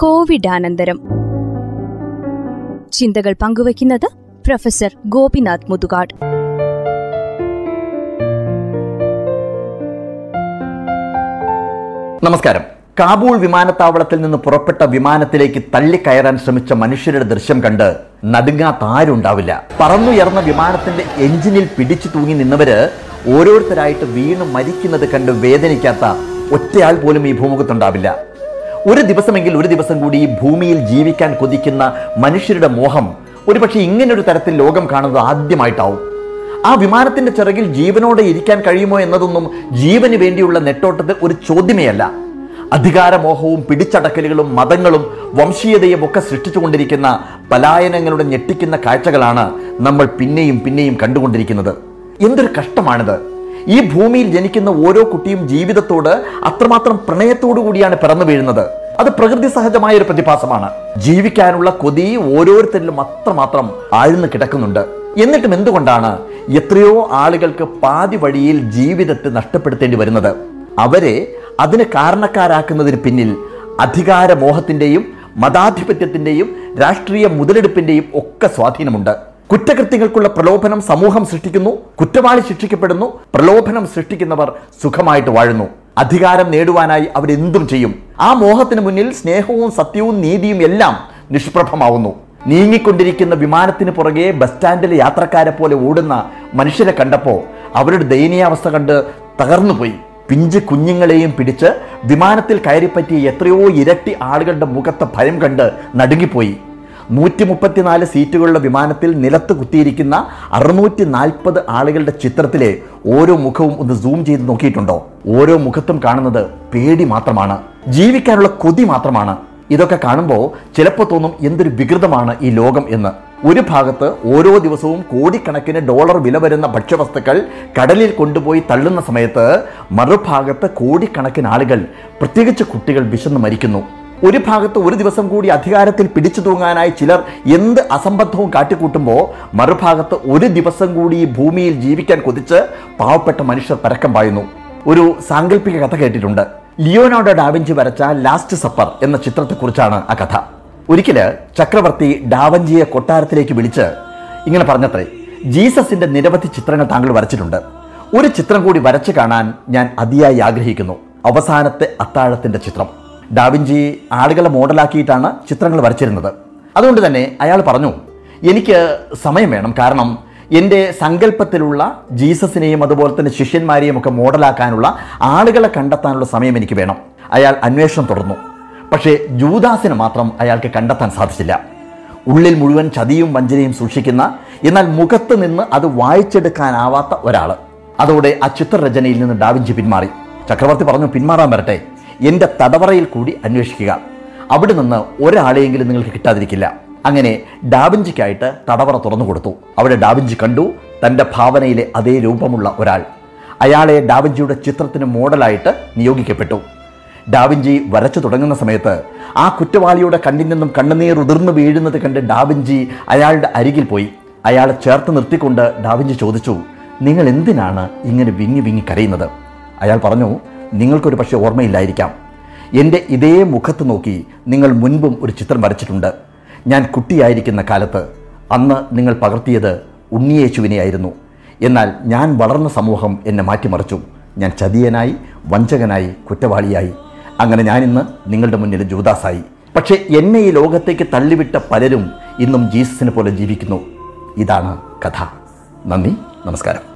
കോവിഡാനന്തരം. ചിന്തകൾ പങ്കുവയ്ക്കുന്നത് പ്രൊഫസർ ഗോപിനാഥ് മുതുകാട്. നമസ്കാരം. കാബൂൾ വിമാനത്താവളത്തിൽ നിന്ന് പുറപ്പെട്ട വിമാനത്തിലേക്ക് തള്ളിക്കയറാൻ ശ്രമിച്ച മനുഷ്യരുടെ ദൃശ്യം കണ്ട് നടുങ്ങാത്ത ആരുണ്ടാവില്ല പറന്നുയർന്ന വിമാനത്തിന്റെ എഞ്ചിനിൽ പിടിച്ചു തൂങ്ങി നിന്നവര് ഓരോരുത്തരായിട്ട് വീണ് മരിക്കുന്നത് കണ്ട് വേദനിക്കാത്ത ഒറ്റയാൾ പോലും ഈ ഭൂമുഖത്തുണ്ടാവില്ല. ഒരു ദിവസമെങ്കിൽ ഒരു ദിവസം കൂടി ഈ ഭൂമിയിൽ ജീവിക്കാൻ കൊതിക്കുന്ന മനുഷ്യരുടെ മോഹം ഒരുപക്ഷെ ഇങ്ങനൊരു തരത്തിൽ ലോകം കാണുന്നത് ആദ്യമായിട്ടാവും. ആ വിമാനത്തിന്റെ ചിറകിൽ ജീവനോടെ ഇരിക്കാൻ കഴിയുമോ എന്നതൊന്നും ജീവന് വേണ്ടിയുള്ള നെട്ടോട്ടത്തിൽ ഒരു ചോദ്യമേ അല്ല അധികാരമോഹവും പിടിച്ചടക്കലുകളും മതങ്ങളും വംശീയതയും ഒക്കെ സൃഷ്ടിച്ചുകൊണ്ടിരിക്കുന്ന പലായനങ്ങളുടെ ഞെട്ടിക്കുന്ന കാഴ്ചകളാണ് നമ്മൾ പിന്നെയും പിന്നെയും കണ്ടുകൊണ്ടിരിക്കുന്നത്. എന്തൊരു കഷ്ടമാണിത്. ഈ ഭൂമിയിൽ ജനിക്കുന്ന ഓരോ കുട്ടിയും ജീവിതത്തോട് അത്രമാത്രം പ്രണയത്തോടു കൂടിയാണ് പിറന്നു വീഴുന്നത്. അത് പ്രകൃതി സഹജമായ ഒരു പ്രതിഭാസമാണ്. ജീവിക്കാനുള്ള കൊതി ഓരോരുത്തരിലും അത്രമാത്രം ആഴ്ന്നു കിടക്കുന്നുണ്ട്. എന്നിട്ടും എന്തുകൊണ്ടാണ് എത്രയോ ആളുകൾക്ക് പാതി വഴിയിൽ ജീവിതത്തെ നഷ്ടപ്പെടുത്തേണ്ടി വരുന്നത്? അവരെ അതിന് കാരണക്കാരാക്കുന്നതിന് പിന്നിൽ അധികാരമോഹത്തിന്റെയും മതാധിപത്യത്തിന്റെയും രാഷ്ട്രീയ മുതലെടുപ്പിന്റെയും ഒക്കെ സ്വാധീനമുണ്ട്. കുറ്റകൃത്യങ്ങൾക്കുള്ള പ്രലോഭനം സമൂഹം സൃഷ്ടിക്കുന്നു കുറ്റവാളി ശിക്ഷിക്കപ്പെടുന്നു പ്രലോഭനം സൃഷ്ടിക്കുന്നവർ സുഖമായിട്ട് വാഴുന്നു. അധികാരം നേടുവാനായി അവരെന്തും ചെയ്യും. ആ മോഹത്തിന് മുന്നിൽ സ്നേഹവും സത്യവും നീതിയും എല്ലാം നിഷ്പ്രഭമാവുന്നു. നീങ്ങിക്കൊണ്ടിരിക്കുന്ന വിമാനത്തിന് പുറകെ ബസ് സ്റ്റാൻഡിലെ യാത്രക്കാരെ പോലെ ഓടുന്ന മനുഷ്യരെ കണ്ടപ്പോൾ അവരുടെ ദയനീയാവസ്ഥ കണ്ട് തകർന്നുപോയി. പിഞ്ച് കുഞ്ഞുങ്ങളെയും പിടിച്ച് വിമാനത്തിൽ കയറിപ്പറ്റിയ എത്രയോ ഇരട്ടി ആളുകളുടെ മുഖത്തെ ഭയം കണ്ട് നടുങ്ങിപ്പോയി. നൂറ്റി മുപ്പത്തിനാല് സീറ്റുകളുള്ള വിമാനത്തിൽ നിലത്ത് കുത്തിയിരിക്കുന്ന അറുന്നൂറ്റി നാൽപ്പത് ആളുകളുടെ ചിത്രത്തിലെ ഓരോ മുഖവും ഒന്ന് സൂം ചെയ്ത് നോക്കിയിട്ടുണ്ടോ? ഓരോ മുഖത്തും കാണുന്നത് പേടി മാത്രമാണ്. ജീവിക്കാനുള്ള കൊതി മാത്രമാണ്. ഇതൊക്കെ കാണുമ്പോൾ ചിലപ്പോൾ തോന്നും എന്തൊരു വികൃതമാണ് ഈ ലോകം എന്ന്. ഒരു ഭാഗത്ത് ഓരോ ദിവസവും കോടിക്കണക്കിന് ഡോളർ വില വരുന്ന ഭക്ഷ്യവസ്തുക്കൾ കടലിൽ കൊണ്ടുപോയി തള്ളുന്ന സമയത്ത് മറുഭാഗത്ത് കോടിക്കണക്കിന് ആളുകൾ പ്രത്യേകിച്ച് കുട്ടികൾ വിശന്ന് മരിക്കുന്നു. ഒരു ഭാഗത്ത് ഒരു ദിവസം കൂടി അധികാരത്തിൽ പിടിച്ചു തൂങ്ങാനായി ചിലർ എന്ത് അസംബന്ധവും കാട്ടിക്കൂട്ടുമ്പോൾ മറുഭാഗത്ത് ഒരു ദിവസം കൂടി ഭൂമിയിൽ ജീവിക്കാൻ കൊതിച്ച് പാവപ്പെട്ട മനുഷ്യർ പരക്കം പായുന്നു. ഒരു സാങ്കല്പിക കഥ കേട്ടിട്ടുണ്ട്. ലിയോനാർഡോ ഡാവിഞ്ചി വരച്ച ലാസ്റ്റ് സപ്പർ എന്ന ചിത്രത്തെക്കുറിച്ചാണ് ആ കഥ. ഒരിക്കൽ ചക്രവർത്തി ഡാവഞ്ചിയെ കൊട്ടാരത്തിലേക്ക് വിളിച്ച് ഇങ്ങനെ പറഞ്ഞത്രേ ജീസസിന്റെ നിരവധി ചിത്രങ്ങൾ താങ്കൾ വരച്ചിട്ടുണ്ട്. ഒരു ചിത്രം കൂടി വരച്ചു കാണാൻ ഞാൻ അതിയായി ആഗ്രഹിക്കുന്നു. അവസാനത്തെ അത്താഴത്തിന്റെ ചിത്രം. ഡാവിഞ്ചി ആളുകളെ മോഡലാക്കിയിട്ടാണ് ചിത്രങ്ങൾ വരച്ചിരുന്നത്. അതുകൊണ്ട് തന്നെ അയാൾ പറഞ്ഞു എനിക്ക് സമയം വേണം. കാരണം എന്റെ സങ്കല്പത്തിലുള്ള ജീസസിനെയും അതുപോലെ തന്നെ ശിഷ്യന്മാരെയും ഒക്കെ മോഡലാക്കാനുള്ള ആളുകളെ കണ്ടെത്താനുള്ള സമയം എനിക്ക് വേണം. അയാൾ അന്വേഷണം തുടർന്നു. പക്ഷേ ജൂദാസിനെ മാത്രം അയാൾക്ക് കണ്ടെത്താൻ സാധിച്ചില്ല. ഉള്ളിൽ മുഴുവൻ ചതിയും വഞ്ചനയും സൂക്ഷിക്കുന്ന എന്നാൽ മുഖത്ത് നിന്ന് അത് വായിച്ചെടുക്കാനാവാത്ത ഒരാൾ അതോടെ ആ ചിത്രരചനയിൽ നിന്ന് ഡാവിഞ്ചി പിന്മാറി. ചക്രവർത്തി പറഞ്ഞു പിന്മാറാൻ വരട്ടെ. എന്റെ തടവറയിൽ കൂടി അന്വേഷിക്കുക. അവിടെ നിന്ന് ഒരാളെയെങ്കിലും നിങ്ങൾക്ക് കിട്ടാതിരിക്കില്ല. അങ്ങനെ ഡാബിഞ്ചിക്കായിട്ട് തടവറ തുറന്നു കൊടുത്തു. അവിടെ ഡാവിഞ്ചി കണ്ടു. തന്റെ ഭാവനയിലെ അതേ രൂപമുള്ള ഒരാൾ. അയാളെ ഡാവിഞ്ചിയുടെ ചിത്രത്തിന് മോഡലായിട്ട് നിയോഗിക്കപ്പെട്ടു. ഡാവിഞ്ചി വരച്ചു തുടങ്ങുന്ന സമയത്ത് ആ കുറ്റവാളിയുടെ കണ്ണിൽ നിന്നും കണ്ണുനീർ ഉതിർന്നു വീഴുന്നത് കണ്ട് ഡാവിഞ്ചി അയാളുടെ അരികിൽ പോയി. അയാളെ ചേർത്ത് നിർത്തിക്കൊണ്ട് ഡാവിഞ്ചി ചോദിച്ചു നിങ്ങൾ എന്തിനാണ് ഇങ്ങനെ വിങ്ങി വിങ്ങി കരയുന്നത്? അയാൾ പറഞ്ഞു നിങ്ങൾക്കൊരു പക്ഷേ ഓർമ്മയില്ലായിരിക്കാം. എന്റെ ഇതേ മുഖത്ത് നോക്കി നിങ്ങൾ മുൻപും ഒരു ചിത്രം വരച്ചിട്ടുണ്ട്. ഞാൻ കുട്ടിയായിരിക്കുന്ന കാലത്ത് അന്ന് നിങ്ങൾ പകർത്തിയത് ഉണ്ണിയേശുവിനെയായിരുന്നു. എന്നാൽ ഞാൻ വളർന്ന സമൂഹം എന്നെ മാറ്റിമറിച്ചു. ഞാൻ ചതിയനായി വഞ്ചകനായി കുറ്റവാളിയായി. അങ്ങനെ ഞാനിന്ന് നിങ്ങളുടെ മുന്നിൽ ജൂദാസായി പക്ഷേ എന്നെ ഈ ലോകത്തേക്ക് തള്ളിവിട്ട പലരും ഇന്നും ജീസസിനെ പോലെ ജീവിക്കുന്നു. ഇതാണ് കഥ. നന്ദി നമസ്കാരം.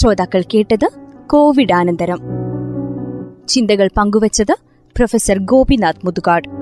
ശ്രോതാക്കൾ കേട്ടത് കോവിഡ് അനന്തരം ചിന്തകൾ പങ്കുവച്ചത് പ്രൊഫസർ ഗോപിനാഥ് മുതുകാട്.